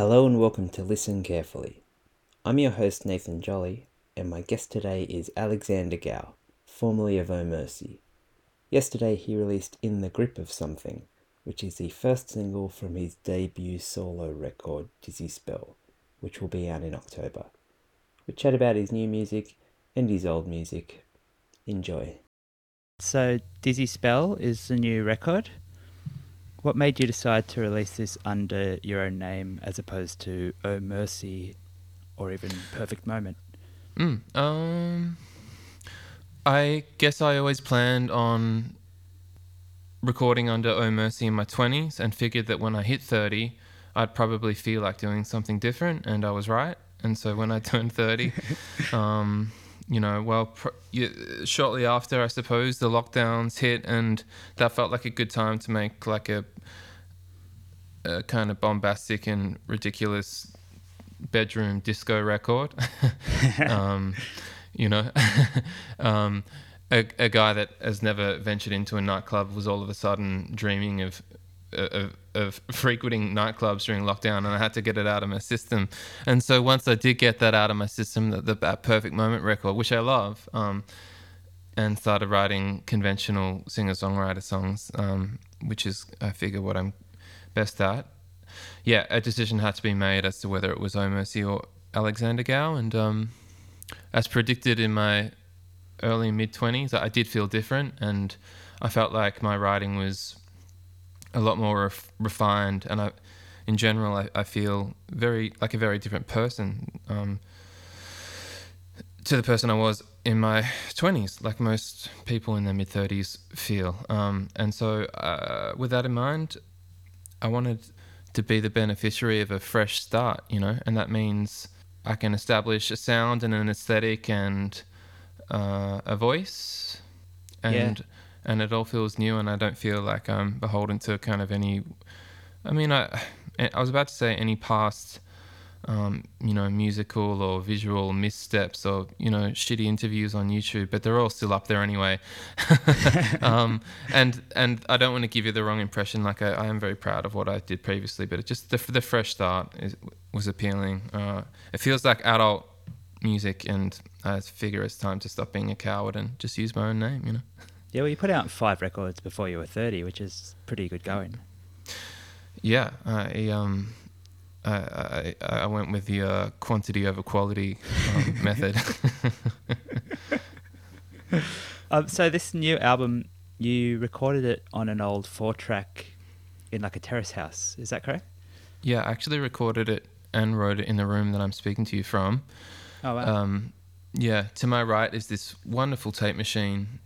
Hello and welcome to Listen Carefully. I'm your host Nathan Jolly, and my guest today is Alexander Gow, formerly of Oh Mercy. Yesterday he released In the Grip of Something, which is the first single from his debut solo record, Dizzy Spell, which will be out in October. We chat about his new music and his old music. Enjoy. So, Dizzy Spell is the new record. What made you decide to release this under your own name as opposed to Oh Mercy or even Perfect Moment? Mm, um, I guess I always planned on recording under Oh Mercy in my 20s and figured that when I hit 30, I'd probably feel like doing something different, and I was right. And so when I turned 30, um, you know, well, pr- you, shortly after, I suppose, the lockdowns hit, and that felt like a good time to make like a, a kind of bombastic and ridiculous bedroom disco record. um, you know, um, a, a guy that has never ventured into a nightclub was all of a sudden dreaming of of, of frequenting nightclubs during lockdown, and I had to get it out of my system. And so once I did get that out of my system, the, the that perfect moment record, which I love, um, and started writing conventional singer songwriter songs, um, which is I figure what I'm best at. Yeah, a decision had to be made as to whether it was Oh Mercy or Alexander Gow, and um, as predicted in my early mid twenties, I did feel different, and I felt like my writing was a lot more ref- refined, and I, in general, I, I, feel very like a very different person um, to the person I was in my twenties, like most people in their mid thirties feel. Um, and so, uh, with that in mind, I wanted to be the beneficiary of a fresh start, you know, and that means I can establish a sound and an aesthetic and uh, a voice, and. Yeah and it all feels new, and I don't feel like I'm beholden to kind of any. I mean, I I was about to say any past, um, you know, musical or visual missteps or you know shitty interviews on YouTube, but they're all still up there anyway. um, and and I don't want to give you the wrong impression. Like I, I am very proud of what I did previously, but it just the the fresh start is, was appealing. Uh, it feels like adult music, and I figure it's time to stop being a coward and just use my own name. You know. Yeah, well, you put out five records before you were 30, which is pretty good going. Yeah, I um, I, I, I went with the uh, quantity over quality um, method. um, so this new album, you recorded it on an old four-track in like a terrace house. Is that correct? Yeah, I actually recorded it and wrote it in the room that I'm speaking to you from. Oh wow. Um, yeah, to my right is this wonderful tape machine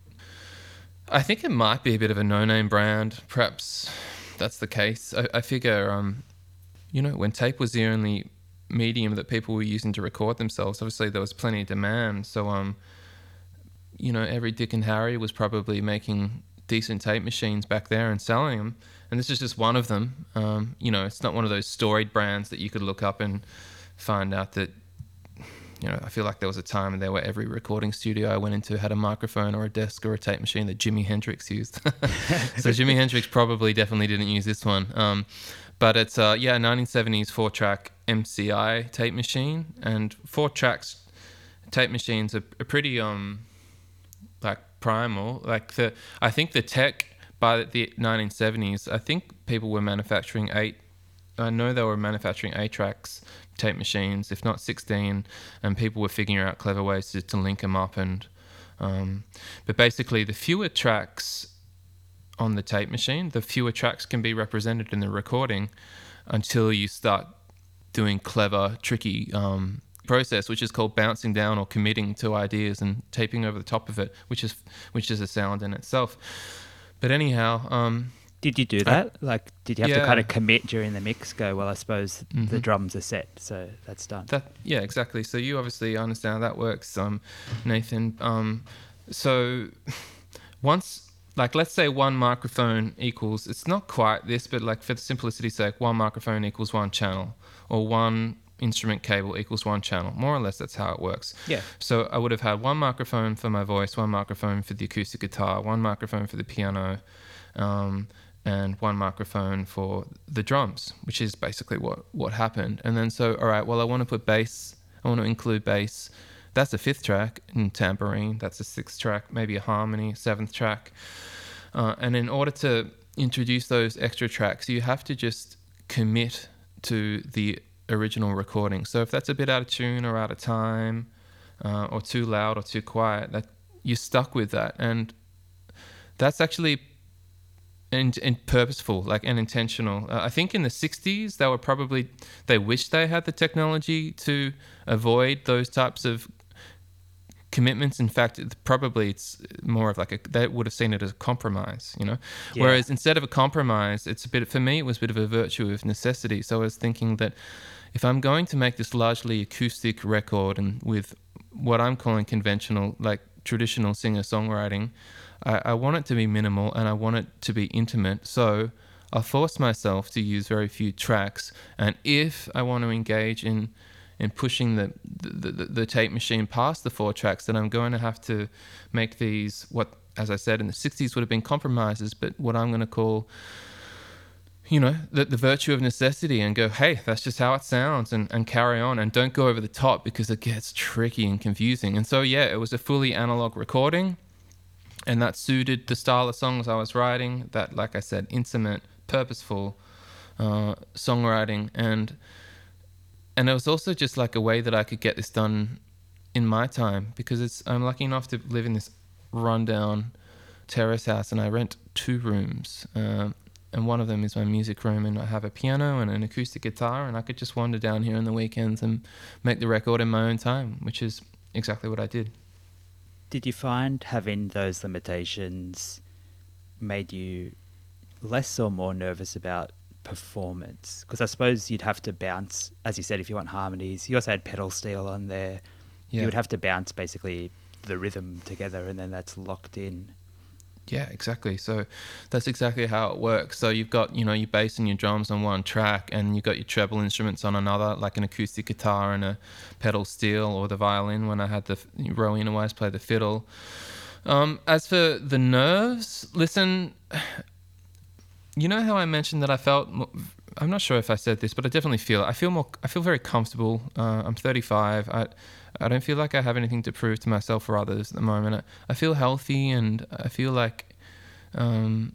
I think it might be a bit of a no-name brand. Perhaps that's the case. I, I figure, um, you know, when tape was the only medium that people were using to record themselves, obviously there was plenty of demand. So, um, you know, every Dick and Harry was probably making decent tape machines back there and selling them. And this is just one of them. Um, you know, it's not one of those storied brands that you could look up and find out that you know, I feel like there was a time there where every recording studio I went into had a microphone or a desk or a tape machine that Jimi Hendrix used. so Jimi Hendrix probably definitely didn't use this one. Um, but it's uh, yeah, 1970s four track MCI tape machine, and four tracks tape machines are, are pretty um like primal. Like the I think the tech by the 1970s, I think people were manufacturing eight. I know they were manufacturing eight tracks tape machines, if not 16, and people were figuring out clever ways to, to link them up. And um, but basically, the fewer tracks on the tape machine, the fewer tracks can be represented in the recording until you start doing clever, tricky um, process, which is called bouncing down or committing to ideas and taping over the top of it, which is which is a sound in itself. But anyhow, um, did you do that? Uh, like, did you have yeah. to kind of commit during the mix? Go well. I suppose mm-hmm. the drums are set, so that's done. That yeah, exactly. So you obviously understand how that works, um, Nathan. Um, so once, like, let's say one microphone equals. It's not quite this, but like for the simplicity's sake, one microphone equals one channel, or one instrument cable equals one channel. More or less, that's how it works. Yeah. So I would have had one microphone for my voice, one microphone for the acoustic guitar, one microphone for the piano. Um, and one microphone for the drums, which is basically what what happened. And then so, all right, well, I want to put bass. I want to include bass. That's a fifth track in tambourine. That's a sixth track, maybe a harmony, seventh track. Uh, and in order to introduce those extra tracks, you have to just commit to the original recording. So if that's a bit out of tune or out of time, uh, or too loud or too quiet, that you're stuck with that, and that's actually and, and purposeful, like and intentional. Uh, I think in the '60s they were probably they wished they had the technology to avoid those types of commitments. In fact, probably it's more of like a they would have seen it as a compromise, you know. Yeah. Whereas instead of a compromise, it's a bit for me it was a bit of a virtue of necessity. So I was thinking that if I'm going to make this largely acoustic record and with what I'm calling conventional, like traditional singer songwriting, I, I want it to be minimal and I want it to be intimate. So I force myself to use very few tracks. And if I want to engage in in pushing the, the, the, the tape machine past the four tracks, then I'm going to have to make these what, as I said, in the 60s would have been compromises, but what I'm going to call you know, the, the virtue of necessity and go, hey, that's just how it sounds and, and carry on and don't go over the top because it gets tricky and confusing. And so, yeah, it was a fully analog recording and that suited the style of songs I was writing, that, like I said, intimate, purposeful uh, songwriting. And, and it was also just like a way that I could get this done in my time because it's, I'm lucky enough to live in this rundown terrace house and I rent two rooms. Um, and one of them is my music room and I have a piano and an acoustic guitar and I could just wander down here on the weekends and make the record in my own time, which is exactly what I did. Did you find having those limitations made you less or more nervous about performance? Because I suppose you'd have to bounce, as you said, if you want harmonies. You also had pedal steel on there. Yeah. You would have to bounce basically the rhythm together, and then that's locked in. Yeah, exactly. So that's exactly how it works. So you've got, you know, your bass and your drums on one track, and you've got your treble instruments on another, like an acoustic guitar and a pedal steel or the violin. When I had the Rowena Wise play the fiddle. Um, as for the nerves, listen, you know how I mentioned that I felt. I'm not sure if I said this, but I definitely feel. I feel more. I feel very comfortable. Uh, I'm 35. I I don't feel like I have anything to prove to myself or others at the moment. I, I feel healthy and I feel like, um,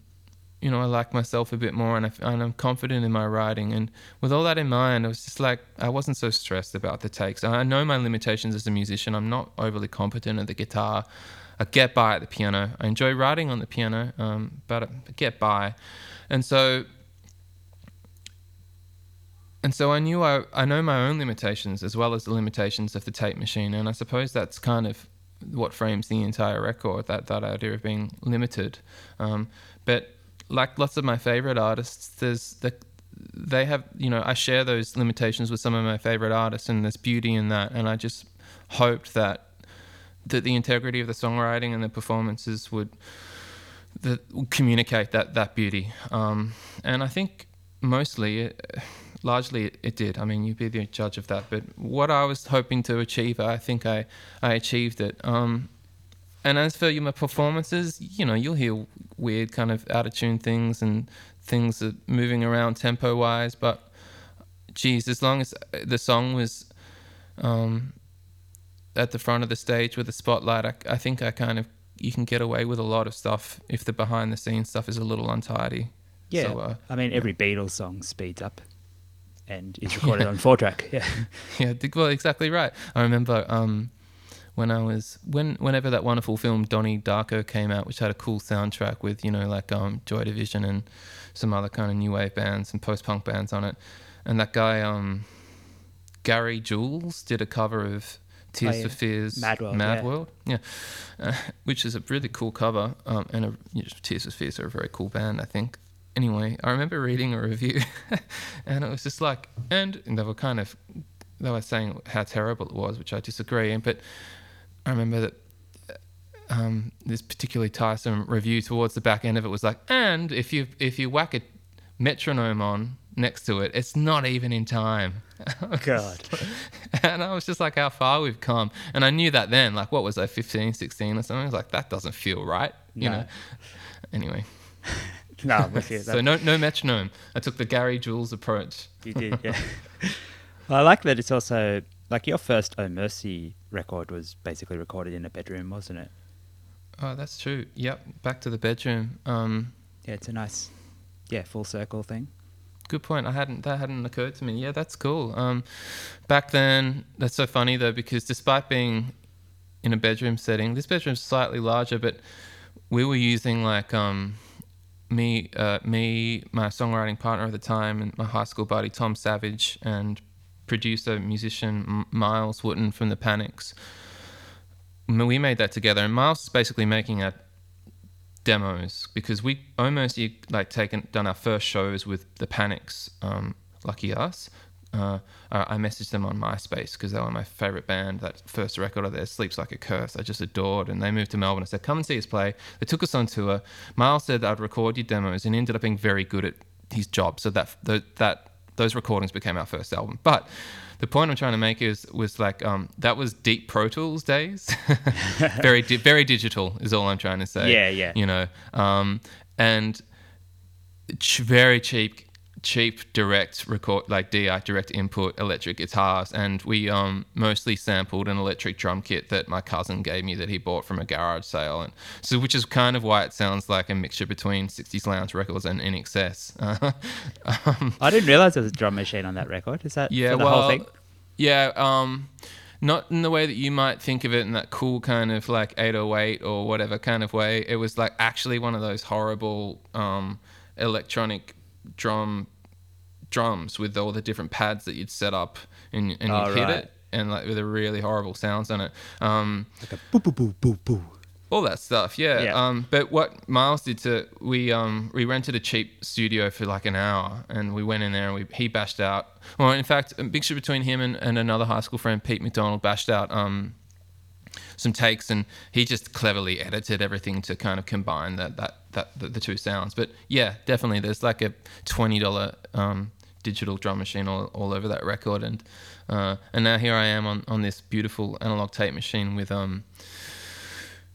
you know, I like myself a bit more and, I, and I'm confident in my writing. And with all that in mind, it was just like I wasn't so stressed about the takes. I know my limitations as a musician. I'm not overly competent at the guitar. I get by at the piano. I enjoy writing on the piano, um, but I get by. And so and so I knew I, I know my own limitations as well as the limitations of the tape machine. And I suppose that's kind of what frames the entire record, that, that idea of being limited. Um, but like lots of my favorite artists, there's the, they have, you know, I share those limitations with some of my favorite artists and there's beauty in that. And I just hoped that, that the integrity of the songwriting and the performances would, that communicate that, that beauty. Um, and I think mostly, it, largely it, it, did. I mean, you'd be the judge of that. But what I was hoping to achieve, I think I, I achieved it. Um, and as for my performances, you know, you'll hear weird kind of out of tune things and things that moving around tempo wise. But geez, as long as the song was um, at the front of the stage with the spotlight, I, I think I kind of you can get away with a lot of stuff if the behind the scenes stuff is a little untidy. Yeah, So, uh, I mean, every Beatles song speeds up and is recorded on four track. Yeah, yeah, well, exactly right. I remember um, when I was when whenever that wonderful film Donnie Darko came out, which had a cool soundtrack with you know like um, Joy Division and some other kind of new wave bands and post punk bands on it, and that guy um, Gary Jules did a cover of Tears Oh, yeah. for Fears Mad World, Mad yeah. World, yeah, uh, which is a really cool cover, um, and a, you know, Tears for Fears are a very cool band, I think. Anyway, I remember reading a review, and it was just like, and, and they were kind of, they were saying how terrible it was, which I disagree. And but I remember that um, this particularly tiresome review towards the back end of it was like, and if you if you whack a metronome on next to it, it's not even in time. God. and I was just like, how far we've come. And I knew that then, like, what was I, 15, 16 or something? I was like, that doesn't feel right, you No. know? Anyway, No, I'm with you. so That- no no metronome. I took the Gary Jules approach. You did, yeah. well, I like that it's also like your first Oh Mercy record was basically recorded in a bedroom, wasn't it? Oh, that's true. Yep, back to the bedroom. Um, Yeah, it's a nice, yeah, full circle thing. Good point. I hadn't that hadn't occurred to me. Yeah, that's cool. Um, back then, that's so funny though because despite being in a bedroom setting, this bedroom's slightly larger, but we were using like um, me, uh, me, my songwriting partner at the time, and my high school buddy Tom Savage, and producer musician Myles Wootton from the Panics. We made that together, and Myles is basically making our demos because we almost like taken done our first shows with the Panics. Um, lucky us. Uh, I I messaged them on MySpace because they were my favorite band. That first record of theirs, "Sleeps Like a Curse," I just adored. And they moved to Melbourne. I said, "Come and see us play." They took us on tour. Myles said I'd record your demos, and ended up being very good at his job. So that that, that those recordings became our first album. But the point I'm trying to make is was like um, that was deep Pro Tools days. very di- very digital is all I'm trying to say. Yeah, yeah. You know, um, and ch- very cheap cheap direct record like DI direct input electric guitars and we um mostly sampled an electric drum kit that my cousin gave me that he bought from a garage sale and so which is kind of why it sounds like a mixture between 60s lounge records and INXS um, I didn't realize there was a drum machine on that record. Is that yeah well whole thing? yeah um not in the way that you might think of it in that cool kind of like 808 or whatever kind of way it was like actually one of those horrible um electronic drum drums with all the different pads that you'd set up and, and Oh, you'd hit right. it and like with a really horrible sounds on it um Like a boo boo boo boo boo. all that stuff yeah. Yeah. um but what myles did to we um we rented a cheap studio for like an hour and we went in there and we he bashed out well in fact a mixture between him and, and another high school friend pete mcdonald bashed out um some takes and he just cleverly edited everything to kind of combine that that that the, the two sounds but yeah definitely there's like a $20 um digital drum machine all, all over that record and uh and now here i am on on this beautiful analog tape machine with um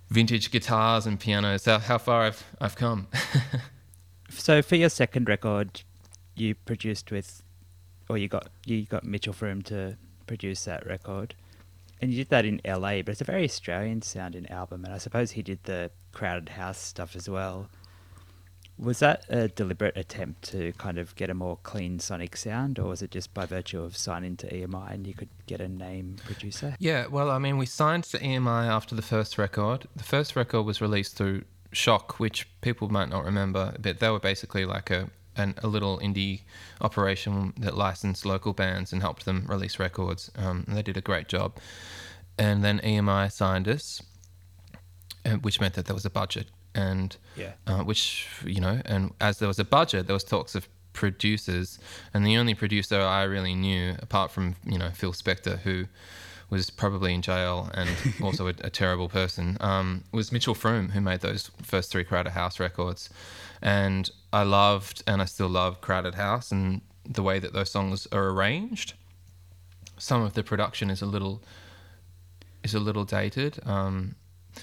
vintage guitars and pianos. How, how far I've I've come. So for your second record, you produced with, or you got you got Mitchell Froom to produce that record, and you did that in LA. But it's a very Australian sounding album, and I suppose he did the crowded house stuff as well. Was that a deliberate attempt to kind of get a more clean sonic sound, or was it just by virtue of signing to EMI and you could get a name producer? yeah, well, I mean, we signed to EMI after the first record. The first record was released through Shock, which people might not remember, but they were basically like a an, a little indie operation that licensed local bands and helped them release records. Um, and they did a great job. And then EMI signed us, uh, which meant that there was a budget. And Yeah. uh, which you know, and as there was a budget, there was talks of producers, and the only producer I really knew, apart from you know Phil Spector, who was probably in jail and also a, a terrible person, um, was Mitchell Froom, who made those first three Crowded House records, and I loved and I still love Crowded House and the way that those songs are arranged. Some of the production is a little is a little dated. Um,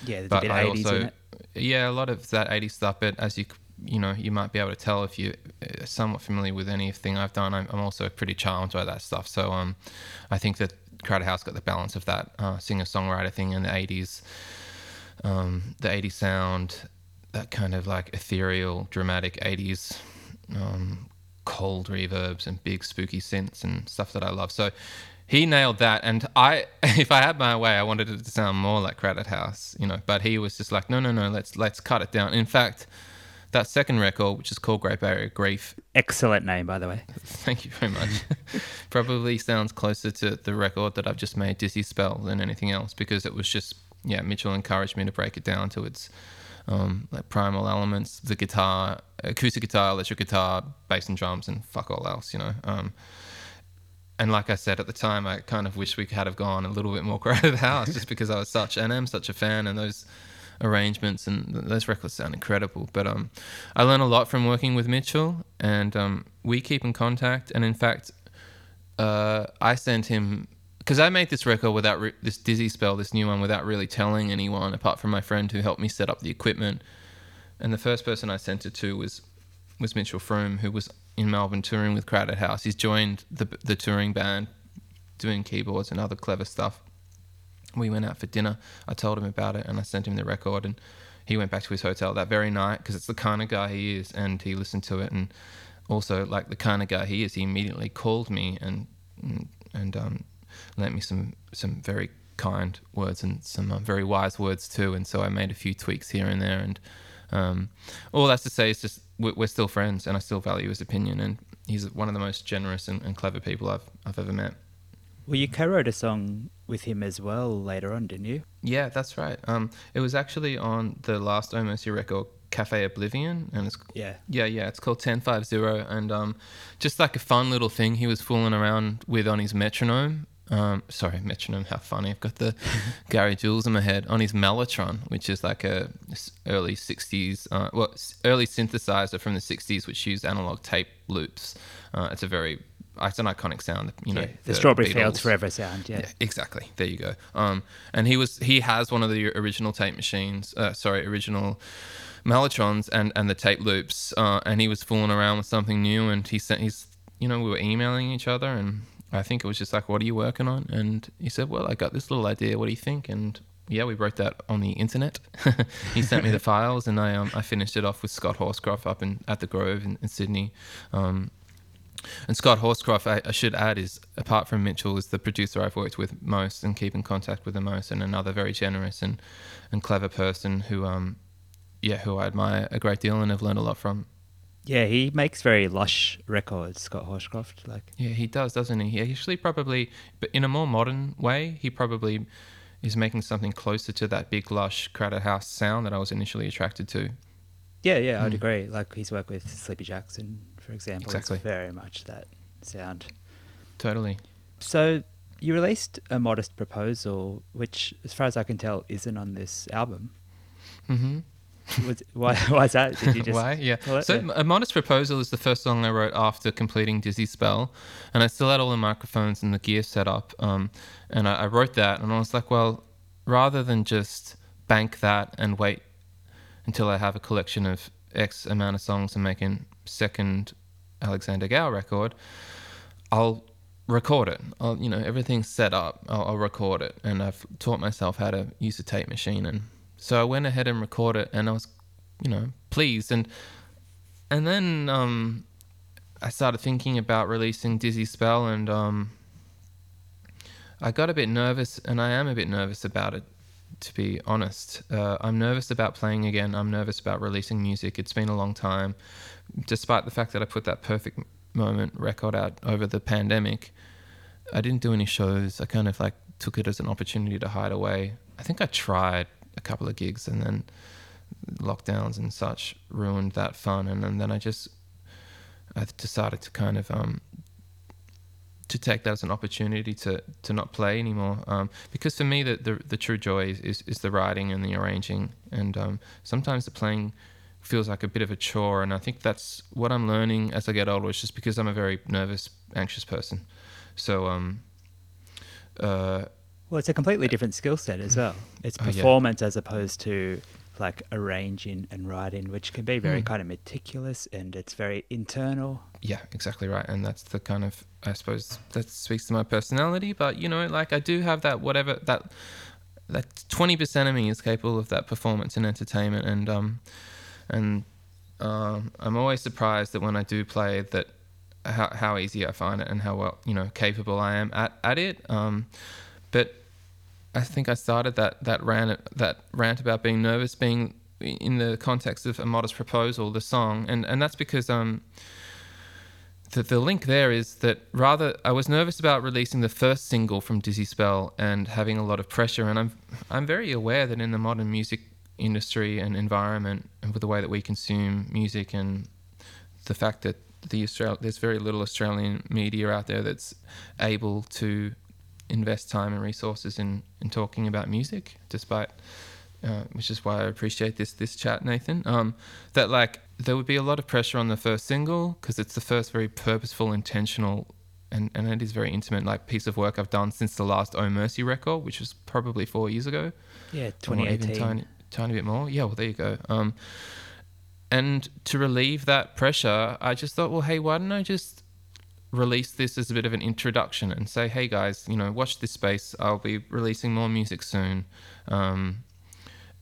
Yeah, but bit I 80s also in it. yeah a lot of that 80s stuff but as you you know you might be able to tell if you're uh, somewhat familiar with anything I've done I'm, I'm also pretty charmed by that stuff so um I think that Crowded House got the balance of that uh, singer songwriter thing in the 80s um, the 80s sound that kind of like ethereal dramatic 80s um, cold reverbs and big spooky synths and stuff that I love. So he nailed that. And i if i had my way i wanted it to sound more like crowded house you know but he was just like no no no let's let's cut it down. In fact that second record which is called great barrier grief. Excellent name, by the way. thank you very much. Probably sounds closer to the record that i've just made dizzy spell than anything else because it was just yeah mitchell encouraged me to break it down to its um, like primal elements the guitar acoustic guitar electric guitar bass and drums and fuck all else you know? Um, and like I said at the time, I kind of wish we could have gone a little bit more crowded house, just because I was such and am such a fan, and those arrangements and those records sound incredible. But um, I learned a lot from working with Mitchell, and um, we keep in contact. And in fact, uh, I sent him because I made this record without re- this dizzy spell, this new one, without really telling anyone apart from my friend who helped me set up the equipment. And the first person I sent it to was was Mitchell Froom, who was in Melbourne touring with Crowded House. He's joined the the touring band, doing keyboards and other clever stuff. We went out for dinner. I told him about it, and I sent him the record, and he went back to his hotel that very night because it's the kind of guy he is, and he listened to it, and also like the kind of guy he is, he immediately called me and and um, lent me some some very kind words and some uh, very wise words too. And so I made a few tweaks here and there, and um, all that's to say is just we're, still friends, and I still value his opinion, and he's one of the most generous and, and clever people I've I've ever met. Well, you co-wrote a song with him as well later on, didn't you? Yeah, that's right. Um, it was actually on the last Mercy record, Cafe Oblivion, and it's yeah, yeah, yeah. It's called Ten Five Zero, and um, just like a fun little thing he was fooling around with on his metronome. Um, sorry, metronome. How funny! I've got the Gary Jules in my head on his Mellotron, which is like a early '60s, uh, well, early synthesizer from the '60s, which used analog tape loops. Uh, it's a very it's an iconic sound, you know. Yeah, the, the Strawberry Beatles. Fields Forever sound, yeah. yeah. Exactly. There you go. Um, and he was he has one of the original tape machines. Uh, sorry, original Mellotrons and and the tape loops. Uh, and he was fooling around with something new, and he sent he's you know we were emailing each other, and I think it was just like, "What are you working on?" And he said, "Well, I got this little idea. What do you think?" And yeah, we wrote that on the internet. he sent me the files, and I um, I finished it off with Scott Horscroft up in at the Grove in, in Sydney. Um, and Scott Horscroft, I, I, should add, is apart from Mitchell, is the producer I've worked with most and keep in contact with the most, and another very generous and, and clever person who, um, yeah, who I admire a great deal and have learned a lot from. Yeah, he makes very lush records, Scott Horscroft. Like, yeah, he does, doesn't he? He actually probably, but in a more modern way, he probably is making something closer to that big, lush, crowded house sound that I was initially attracted to. Yeah, yeah, I'd mm. agree. Like his work with Sleepy Jackson, for example, exactly. is very much that sound. Totally. So you released a modest proposal, which, as far as I can tell, isn't on this album. Mm-hmm. Was, why? Why is that? Did you just why? Yeah. So a modest proposal is the first song I wrote after completing Dizzy Spell, and I still had all the microphones and the gear set up. Um, and I, I wrote that, and I was like, well, rather than just bank that and wait until I have a collection of X amount of songs and make a second Alexander Gow record, I'll record it. I'll, you know, everything's set up. I'll, I'll record it, and I've taught myself how to use a tape machine and so I went ahead and recorded it, and I was, you know, pleased. And and then um, I started thinking about releasing Dizzy Spell, and um, I got a bit nervous, and I am a bit nervous about it. To be honest, uh, I'm nervous about playing again. I'm nervous about releasing music. It's been a long time, despite the fact that I put that perfect moment record out over the pandemic. I didn't do any shows. I kind of like took it as an opportunity to hide away. I think I tried a couple of gigs, and then lockdowns and such ruined that fun. And, and then I just I decided to kind of um, to take that as an opportunity to to not play anymore. Um, because for me, the, the, the true joy is, is, is the writing and the arranging, and um, sometimes the playing feels like a bit of a chore. And I think that's what I'm learning as I get older. It's just because I'm a very nervous, anxious person. So um, uh, well, it's a completely different skill set as well. It's performance oh, yeah. as opposed to like arranging and writing, which can be very mm. kind of meticulous and it's very internal. Yeah, exactly right. And that's the kind of, I suppose, that speaks to my personality. But, you know, like I do have that whatever, that that 20% of me is capable of that performance and entertainment. And, um, and, um, I'm always surprised that when I do play that how, how easy I find it and how well, you know, capable I am at, at it. Um, but I think I started that that rant that rant about being nervous being in the context of a modest proposal, the song, and and that's because um the the link there is that rather I was nervous about releasing the first single from Dizzy Spell and having a lot of pressure, and I'm I'm very aware that in the modern music industry and environment and with the way that we consume music and the fact that the Australia there's very little Australian media out there that's able to invest time and resources in, in talking about music, despite, uh, which is why I appreciate this this chat, Nathan. Um, that like there would be a lot of pressure on the first single because it's the first very purposeful, intentional, and, and it is very intimate like piece of work I've done since the last Oh Mercy record, which was probably four years ago. Yeah, 2018. Even tiny, tiny bit more. Yeah, well there you go. Um, and to relieve that pressure, I just thought, well, hey, why don't I just release this as a bit of an introduction and say, hey guys, you know, watch this space. I'll be releasing more music soon, um,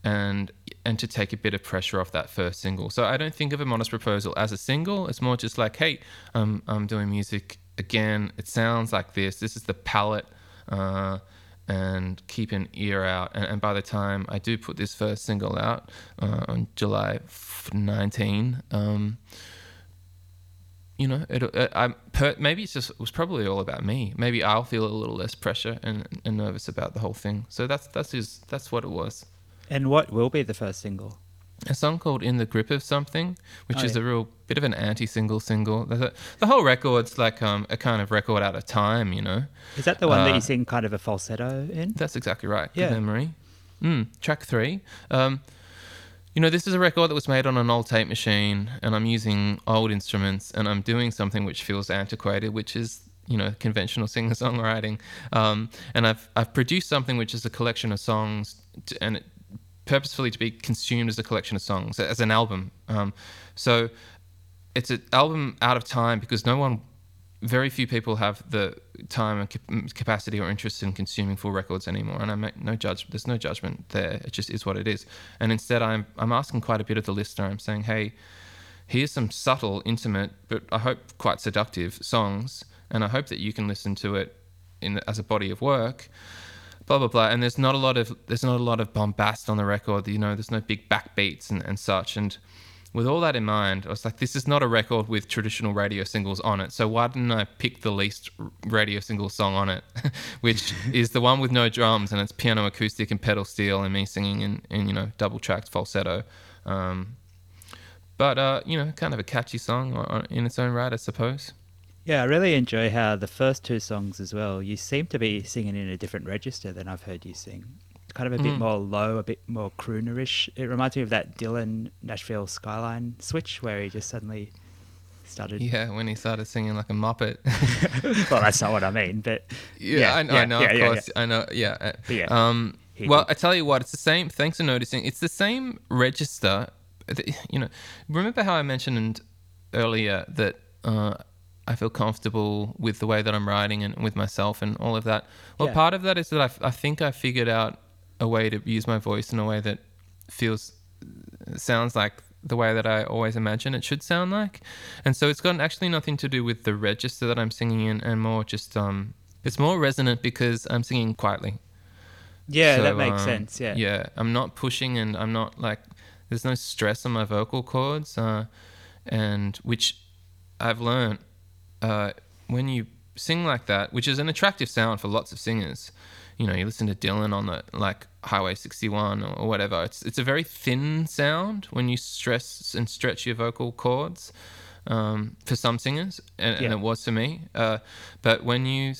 and and to take a bit of pressure off that first single. So I don't think of a modest proposal as a single. It's more just like, hey, um, I'm doing music again. It sounds like this. This is the palette. Uh, and keep an ear out. And, and, by the time I do put this first single out uh, on July 19, um, you know, it, it, uh, I'm per, maybe it's just it was probably all about me. Maybe I'll feel a little less pressure and, and nervous about the whole thing. So that's that's just that's what it was. And what will be the first single? a song called "In the Grip of Something," which oh, is yeah. a real bit of an anti-single single. The, the, whole record's like um, a kind of record out of time, you know. Is that the one uh, that you sing kind of a falsetto in? That's exactly right. Yeah. Good memory. Mm, track three. Um, you know, this is a record that was made on an old tape machine, and I'm using old instruments, and I'm doing something which feels antiquated, which is you know conventional singer songwriting. Um, and I've I've produced something which is a collection of songs, to, and it purposefully to be consumed as a collection of songs, as an album. Um, so it's an album out of time because no one, very few people have the time and mm, capacity or interest in consuming full records anymore. And I make no judge. There's no judgment there. It just is what it is. And instead, I'm I'm asking quite a bit of the listener. I'm saying, hey, here's some subtle, intimate, but I hope quite seductive songs, and I hope that you can listen to it in as a body of work blah blah blah. And there's not a lot of there's not a lot of bombast on the record. You know, there's no big backbeats and, and such. And with all that in mind, I was like, this is not a record with traditional radio singles on it. So why didn't I pick the least radio single song on it, which is the one with no drums and it's piano acoustic and pedal steel and me singing in, in you know double tracked falsetto. Um, but uh, you know, kind of a catchy song in its own right, I suppose. Yeah, I really enjoy how the first two songs as well, you seem to be singing in a different register than I've heard you sing. Kind of a bit mm. more low, a bit more croonerish. It reminds me of that Dylan Nashville Skyline switch where he just suddenly started. Yeah, when he started singing like a Muppet. well, that's not what I mean, but. Yeah, yeah I know, yeah, I know yeah, of course. I know, yeah. Uh, yeah. Um, well, did. I tell you what, it's the same. Thanks for noticing. It's the same register. You know, remember how I mentioned earlier that uh, I feel comfortable with the way that I'm writing and with myself and all of that. Well, yeah. part of that is that I, I think I figured out a way to use my voice in a way that feels sounds like the way that I always imagine it should sound like. And so it's got actually nothing to do with the register that I'm singing in and more just um it's more resonant because I'm singing quietly. Yeah, so, that makes um, sense. Yeah. Yeah, I'm not pushing and I'm not like there's no stress on my vocal cords uh, and which I've learned uh, when you sing like that, which is an attractive sound for lots of singers, you know, you listen to Dylan on the like Highway 61 or, whatever. It's it's a very thin sound when you stress and stretch your vocal cords. Um, for some singers, and, yeah. and, it was for me. Uh, but when you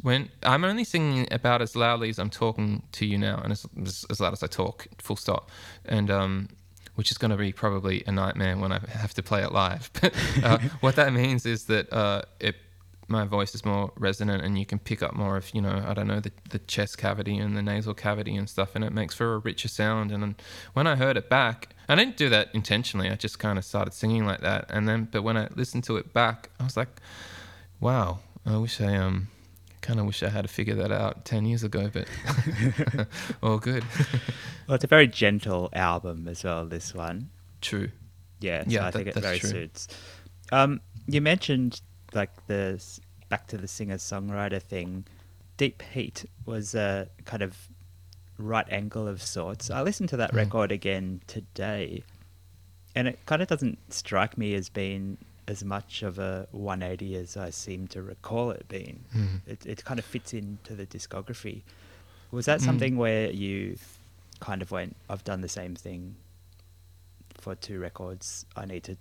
when I'm only singing about as loudly as I'm talking to you now, and as, as, loud as I talk, full stop. And um, which is going to be probably a nightmare when I have to play it live. But uh, what that means is that uh, it, my voice is more resonant and you can pick up more of, you know, I don't know, the, the chest cavity and the nasal cavity and stuff, and it makes for a richer sound. And when I heard it back, I didn't do that intentionally. I just kind of started singing like that. And then, but when I listened to it back, I was like, wow, I wish I um kind of wish I had to figure that out 10 years ago, but all good. well, it's a very gentle album as well, this one. True. Yeah, so yeah, I that, think it very true. suits. Um, you mentioned like the back to the singer songwriter thing. Deep Heat was a kind of right angle of sorts. I listened to that mm. record again today, and it kind of doesn't strike me as being as much of a 180 as I seem to recall it being. Mm. It, it kind of fits into the discography. Was that mm. something where you kind of went, I've done the same thing for two records, I need to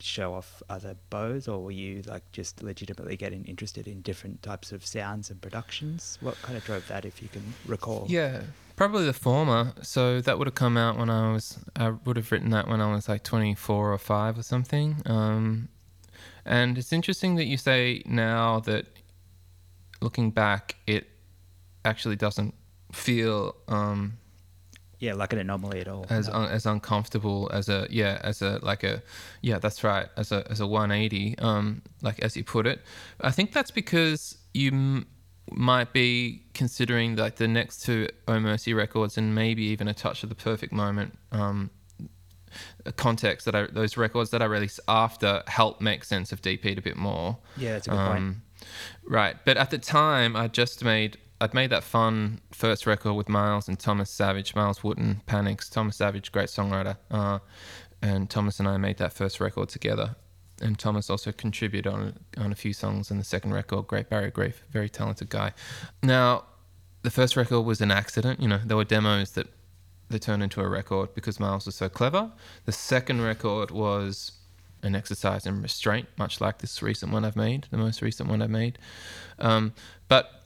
show off other bows, or were you like just legitimately getting interested in different types of sounds and productions? What kind of drove that, if you can recall? Yeah, Probably the former. So that would have come out when I was. I would have written that when I was like 24 or five or something. Um, and it's interesting that you say now that looking back, it actually doesn't feel um, Yeah, like an anomaly at all. as un, as uncomfortable as a yeah as a like a yeah that's right as a as a 180 um like as you put it i think that's because you m- might be considering like the next two oh mercy records and maybe even a touch of the perfect moment um context that I, those records that I released after help make sense of DP a bit more. yeah, that's a good point. Um, Right, but at the time, I just made I'd made that fun first record with Myles and Thomas Savage, Myles Wootton, Panics, Thomas Savage, great songwriter, uh, and Thomas and I made that first record together. And Thomas also contributed on on a few songs in the second record, Great Barrier Reef, very talented guy. Now, the first record was an accident. You know, there were demos that that turned into a record because Myles was so clever. The second record was an exercise in restraint, much like this recent one I've made, the most recent one I've made. Um, but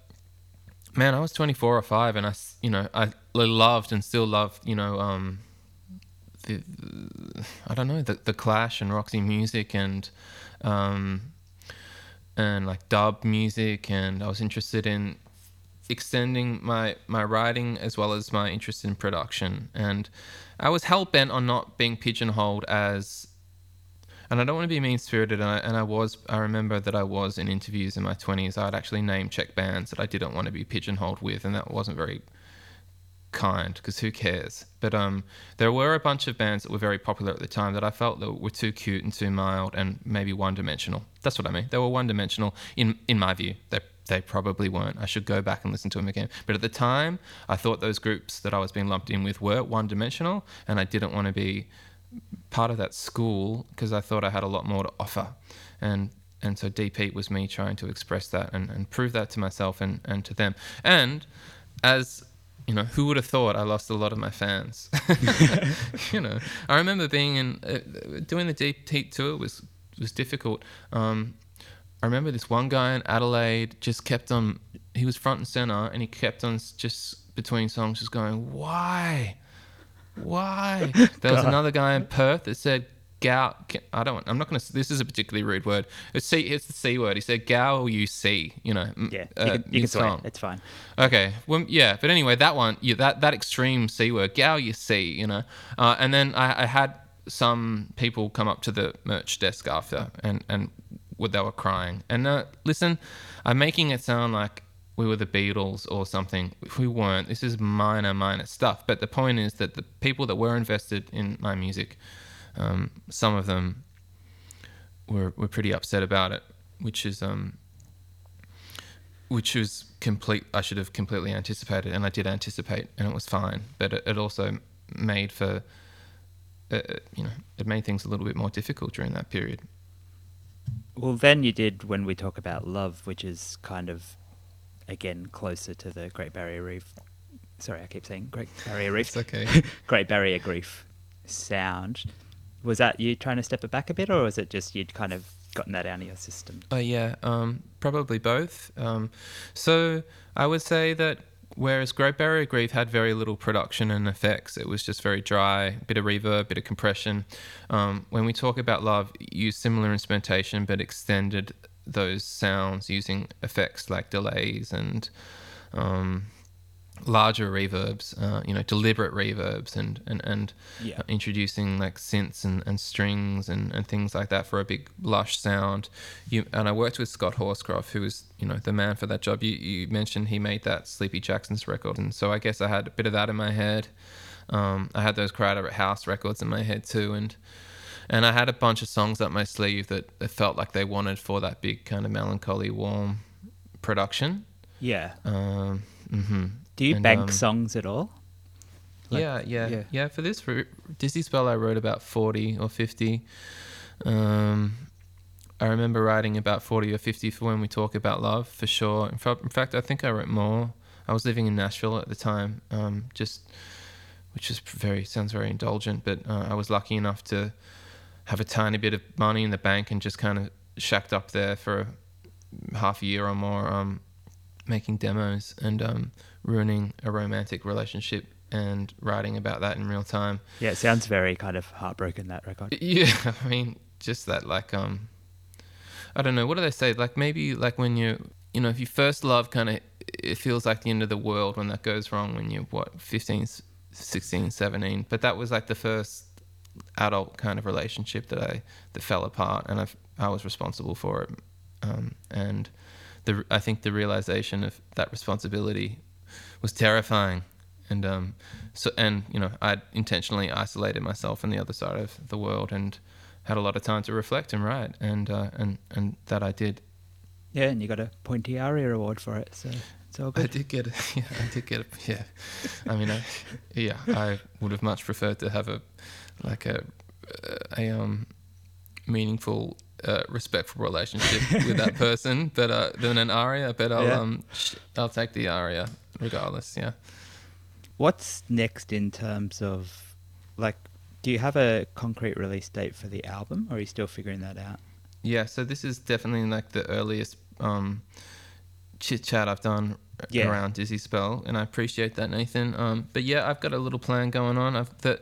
man, I was 24 or five, and I, you know, I loved and still love, you know, um, the, I don't know, the, the Clash and Roxy Music and, um, and like dub music, and I was interested in extending my my writing as well as my interest in production, and I was hell bent on not being pigeonholed as and I don't want to be mean spirited. And I, and I was, I remember that I was in interviews in my 20s, I'd actually name check bands that I didn't want to be pigeonholed with. And that wasn't very kind because who cares? But um, there were a bunch of bands that were very popular at the time that I felt that were too cute and too mild and maybe one dimensional. That's what I mean. They were one dimensional in, in my view. They, they probably weren't. I should go back and listen to them again. But at the time, I thought those groups that I was being lumped in with were one dimensional and I didn't want to be part of that school because I thought I had a lot more to offer. And and so DP was me trying to express that and, and prove that to myself and, and to them. And as you know, who would have thought I lost a lot of my fans? you know, I remember being in uh, doing the deep heat tour was was difficult. Um, I remember this one guy in Adelaide just kept on. He was front and center, and he kept on just between songs, just going, "Why, why?" There was another guy in Perth that said, "Gow." I don't. Want, I'm not going to. This is a particularly rude word. It's c. It's the c word. He said, "Gow, you see." You know. Yeah, uh, you can, you can swear. It's fine. Okay. Well, yeah. But anyway, that one, yeah, that that extreme c word, Gow, you see, you know. Uh, and then I, I had some people come up to the merch desk after, and and they were crying. And uh, listen, I'm making it sound like we were the Beatles or something. We weren't. This is minor, minor stuff. But the point is that the people that were invested in my music, um, some of them were were pretty upset about it, which is um which was complete. I should have completely anticipated, and I did anticipate, and it was fine. But it, it also made for, uh, uh, you know, it made things a little bit more difficult during that period. Well, then you did when we talk about love, which is kind of, again, closer to the Great Barrier Reef. Sorry, I keep saying Great Barrier Reef. okay. Great Barrier Reef sound. Was that you trying to step it back a bit, or was it just you'd kind of gotten that out of your system? Uh, yeah, um, probably both. Um, so I would say that whereas Great Barrier Reef had very little production and effects, it was just very dry, bit of reverb, bit of compression. Um, when we talk about love, use similar instrumentation but extended those sounds using effects like delays and um, larger reverbs, uh, you know, deliberate reverbs and and and Yeah. uh, introducing like synths and, and strings and, and things like that for a big lush sound. You and I worked with Scott Horscroft, who was you know the man for that job. You you mentioned he made that Sleepy Jackson's record, and so I guess I had a bit of that in my head. Um, I had those Crowded House records in my head too, and and I had a bunch of songs up my sleeve that, that felt like they wanted for that big kind of melancholy, warm production. Yeah. Um, hmm Do you And, bank um, songs at all? Like- yeah, yeah, yeah. yeah, For this for Dizzy Spell, I wrote about forty or fifty. Um, I remember writing about forty or fifty for when we talk about love, for sure. In fact, in fact, I think I wrote more. I was living in Nashville at the time, um, just which is very sounds very indulgent, but uh, I was lucky enough to have a tiny bit of money in the bank and just kind of shacked up there for half a year or more, um, making demos and um, ruining a romantic relationship and writing about that in real time. Yeah, it sounds very kind of heartbroken that record. Yeah, I mean, just that, like, um, I don't know, what do they say? Like, maybe, like, when you, you know, if you first love, kind of, it feels like the end of the world when that goes wrong when you're, what, 15, 16, 17. But that was like the first adult kind of relationship that I that fell apart, and I I was responsible for it. Um, and the I think the realization of that responsibility was terrifying. And um, so and you know I intentionally isolated myself from the other side of the world and had a lot of time to reflect and write, and uh, and and that I did. Yeah, and you got a Pointy Aria award for it, so it's all good. I did get it. Yeah, I did get it. Yeah, I mean, I, yeah, I would have much preferred to have a like a a um meaningful, uh, respectful relationship with that person, but uh, than an aria. But I'll Yeah. um sh- I'll take the aria regardless. Yeah. What's next in terms of like? Do you have a concrete release date for the album, or are you still figuring that out? Yeah, so this is definitely like the earliest um, chit chat I've done Yeah. around Dizzy Spell, and I appreciate that, Nathan. Um, but yeah, I've got a little plan going on. I've, the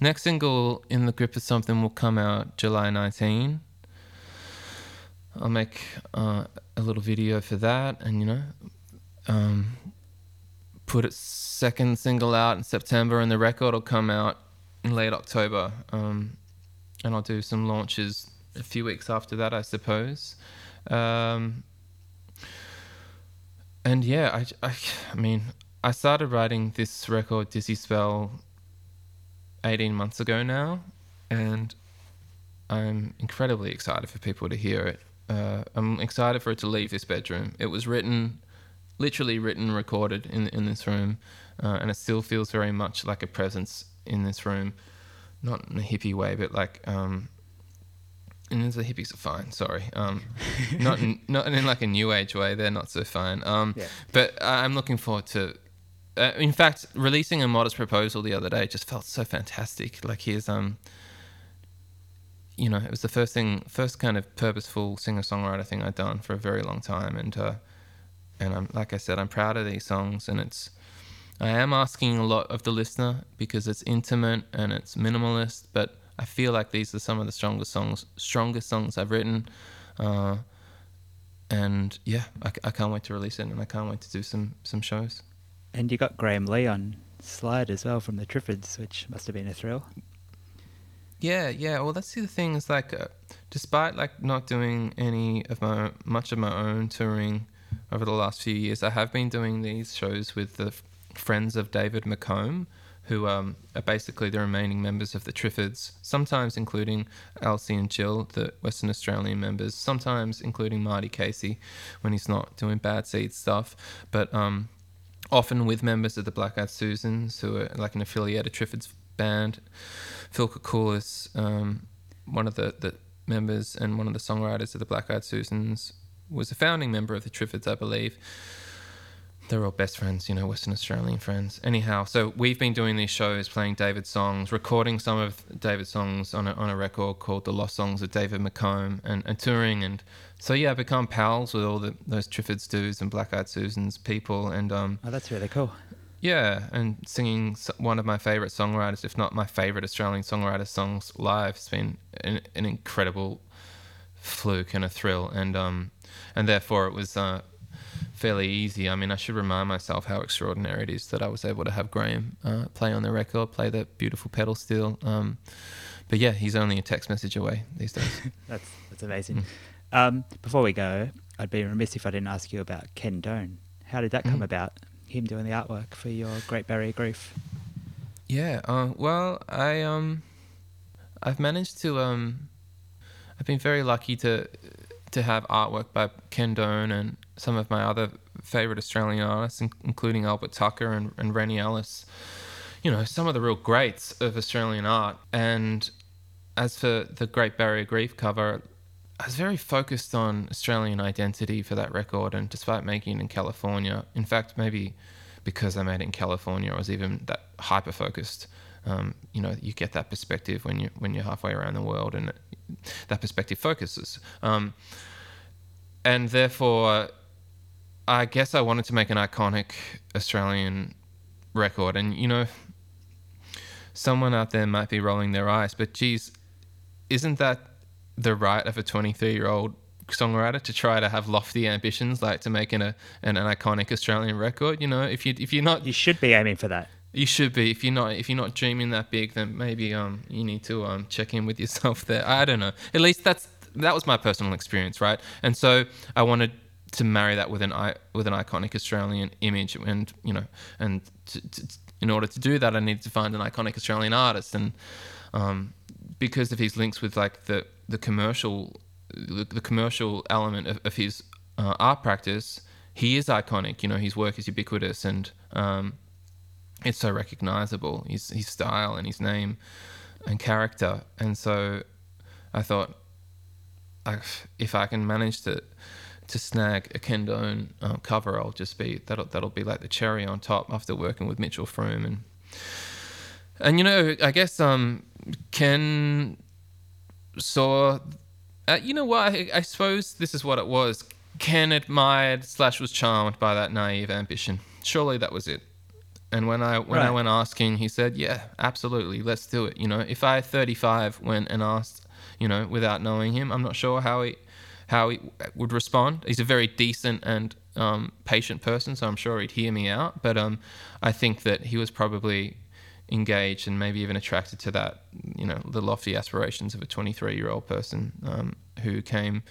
next single, "In the Grip of Something," will come out July 19. I'll make uh, a little video for that, and you know, um, put its second single out in September, and the record will come out in late October. Um, and I'll do some launches a few weeks after that, I suppose. Um, and yeah, I, I, I mean, I started writing this record, Dizzy Spell, 18 months ago now, and I'm incredibly excited for people to hear it. Uh, I'm excited for it to leave this bedroom. It was written, literally written, recorded in in this room, uh, and it still feels very much like a presence in this room, not in a hippie way, but like um, and the hippies are fine. Sorry, um, not in, not in like a new age way. They're not so fine. Um, Yeah. But I'm looking forward to. Uh, in fact, releasing a modest proposal the other day just felt so fantastic. Like here's um. You know, it was the first thing, first kind of purposeful singer songwriter thing I'd done for a very long time, and uh, and I'm like I said, I'm proud of these songs, and it's I am asking a lot of the listener because it's intimate and it's minimalist, but I feel like these are some of the strongest songs, strongest songs I've written. Uh, and yeah, I, I can't wait to release it, and I can't wait to do some some shows. And you got Graham Lee on slide as well from the Triffids, which must have been a thrill. Yeah, yeah. Well, that's the thing. Is like, uh, despite like not doing any of my much of my own touring over the last few years, I have been doing these shows with the f- friends of David McComb, who um, are basically the remaining members of the Triffids. Sometimes including Alsy and Jill, the Western Australian members. Sometimes including Marty Casey when he's not doing Bad Seed stuff. But um, often with members of the Black Eyed Susans, who are like an affiliate of Triffids band. Phil Kakulas, um, one of the, the members and one of the songwriters of the Black Eyed Susans, was a founding member of the Triffids, I believe. They're all best friends, you know, Western Australian friends. Anyhow, so we've been doing these shows, playing David's songs, recording some of David's songs on a, on a record called The Lost Songs of David McComb, and, and touring. And so, yeah, I've become pals with all the, those Triffids dudes and Black Eyed Susans people. And um, Oh, that's really cool. yeah, and singing one of my favorite songwriters, if not my favorite Australian songwriter songs live, has been an, an incredible fluke and a thrill, and um, and therefore it was uh, fairly easy. I mean, I should remind myself how extraordinary it is that I was able to have Graham uh, play on the record, play that beautiful pedal steel. Um, but yeah, he's only a text message away these days. That's that's amazing. Um, before we go, I'd be remiss if I didn't ask you about Ken Done. How did that come Mhm. about? Him doing the artwork for your Great Barrier Reef. Yeah. Uh, well, I um, I've managed to um, I've been very lucky to to have artwork by Ken Done and some of my other favorite Australian artists, in- including Albert Tucker and, and Rennie Ellis. You know, some of the real greats of Australian art. And as for the Great Barrier Reef cover, I was very focused on Australian identity for that record, and despite making it in California, in fact, maybe because I made it in California, I was even that hyper focused. Um, you know, you get that perspective when you when you're halfway around the world, and that perspective focuses. Um, and therefore, I guess I wanted to make an iconic Australian record, and you know, someone out there might be rolling their eyes, but geez, isn't that the right of a 23 year old songwriter to try to have lofty ambitions, like to make an, a, an, an iconic Australian record? You know, if you if you're not You should be aiming for that. You should be. If you're not, if you're not dreaming that big, then maybe um you need to um check in with yourself there. I don't know. At least that's that was my personal experience, right? And so I wanted to marry that with an with an iconic Australian image, and you know, and to, to, in order to do that, I needed to find an iconic Australian artist, and um, because of his links with like the the commercial the, the commercial element of, of his uh, art practice, he is iconic. You know, his work is ubiquitous and um, it's so recognizable. His his style and his name and character. And so I thought, if I can manage to to snag a Ken um, cover, I'll just be that'll that'll be like the cherry on top after working with Mitchell Froom and and you know I guess um Ken saw uh, you know what I, I suppose this is what it was. Ken admired slash was charmed by that naive ambition. Surely that was it. And when I when I went asking, he said, "Yeah, absolutely, let's do it." You know, if I 35 went and asked, you know, without knowing him, I'm not sure how he how he would respond. He's a very decent and um, patient person, so I'm sure he'd hear me out. But um, I think that he was probably engaged and maybe even attracted to that, you know, the lofty aspirations of a 23 year old person um, who came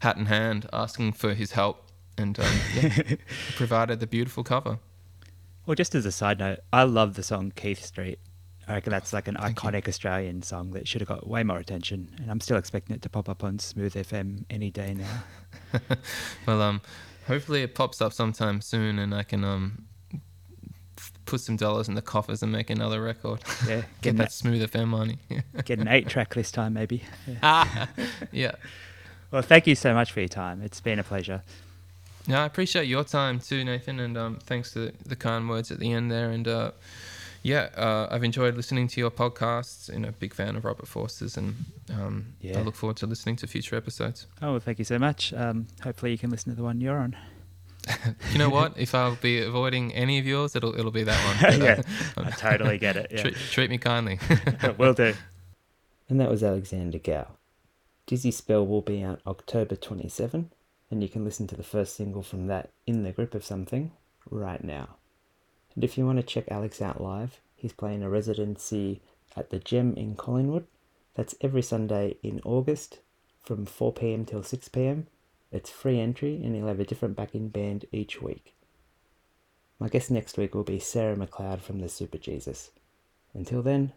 hat in hand asking for his help and um, yeah, provided the beautiful cover. Well, just as a side note, I love the song Keith Street. I reckon that's like an Thank you. iconic Australian song that should have got way more attention, and I'm still expecting it to pop up on Smooth FM any day now. Well, um, hopefully it pops up sometime soon, and I can um put some dollars in the coffers and make another record. Yeah, Get getting that that, smooth FM money. get an eight track this time, maybe. Yeah. ah, yeah. Well, thank you so much for your time. It's been a pleasure. Yeah, I appreciate your time too, Nathan, and um, thanks for the kind words at the end there. And uh, yeah, uh, I've enjoyed listening to your podcasts. You know, big fan of Robert Forster's, and um, Yeah. I look forward to listening to future episodes. Oh, well, thank you so much. Um, hopefully, you can listen to the one you're on. You know what? if I'll be avoiding any of yours, it'll it'll be that one. Yeah, I totally get it. treat, treat me kindly. Yeah, will do. And that was Alexander Gow. Dizzy Spell will be out October 27, and you can listen to the first single from that, In the Grip of Something, right now. And if you want to check Alex out live, he's playing a residency at the Gem in Collingwood. That's every Sunday in August from 4pm till 6pm. It's free entry, and he'll have a different backing band each week. My guest next week will be Sarah McLeod from the Superjesus. Until then,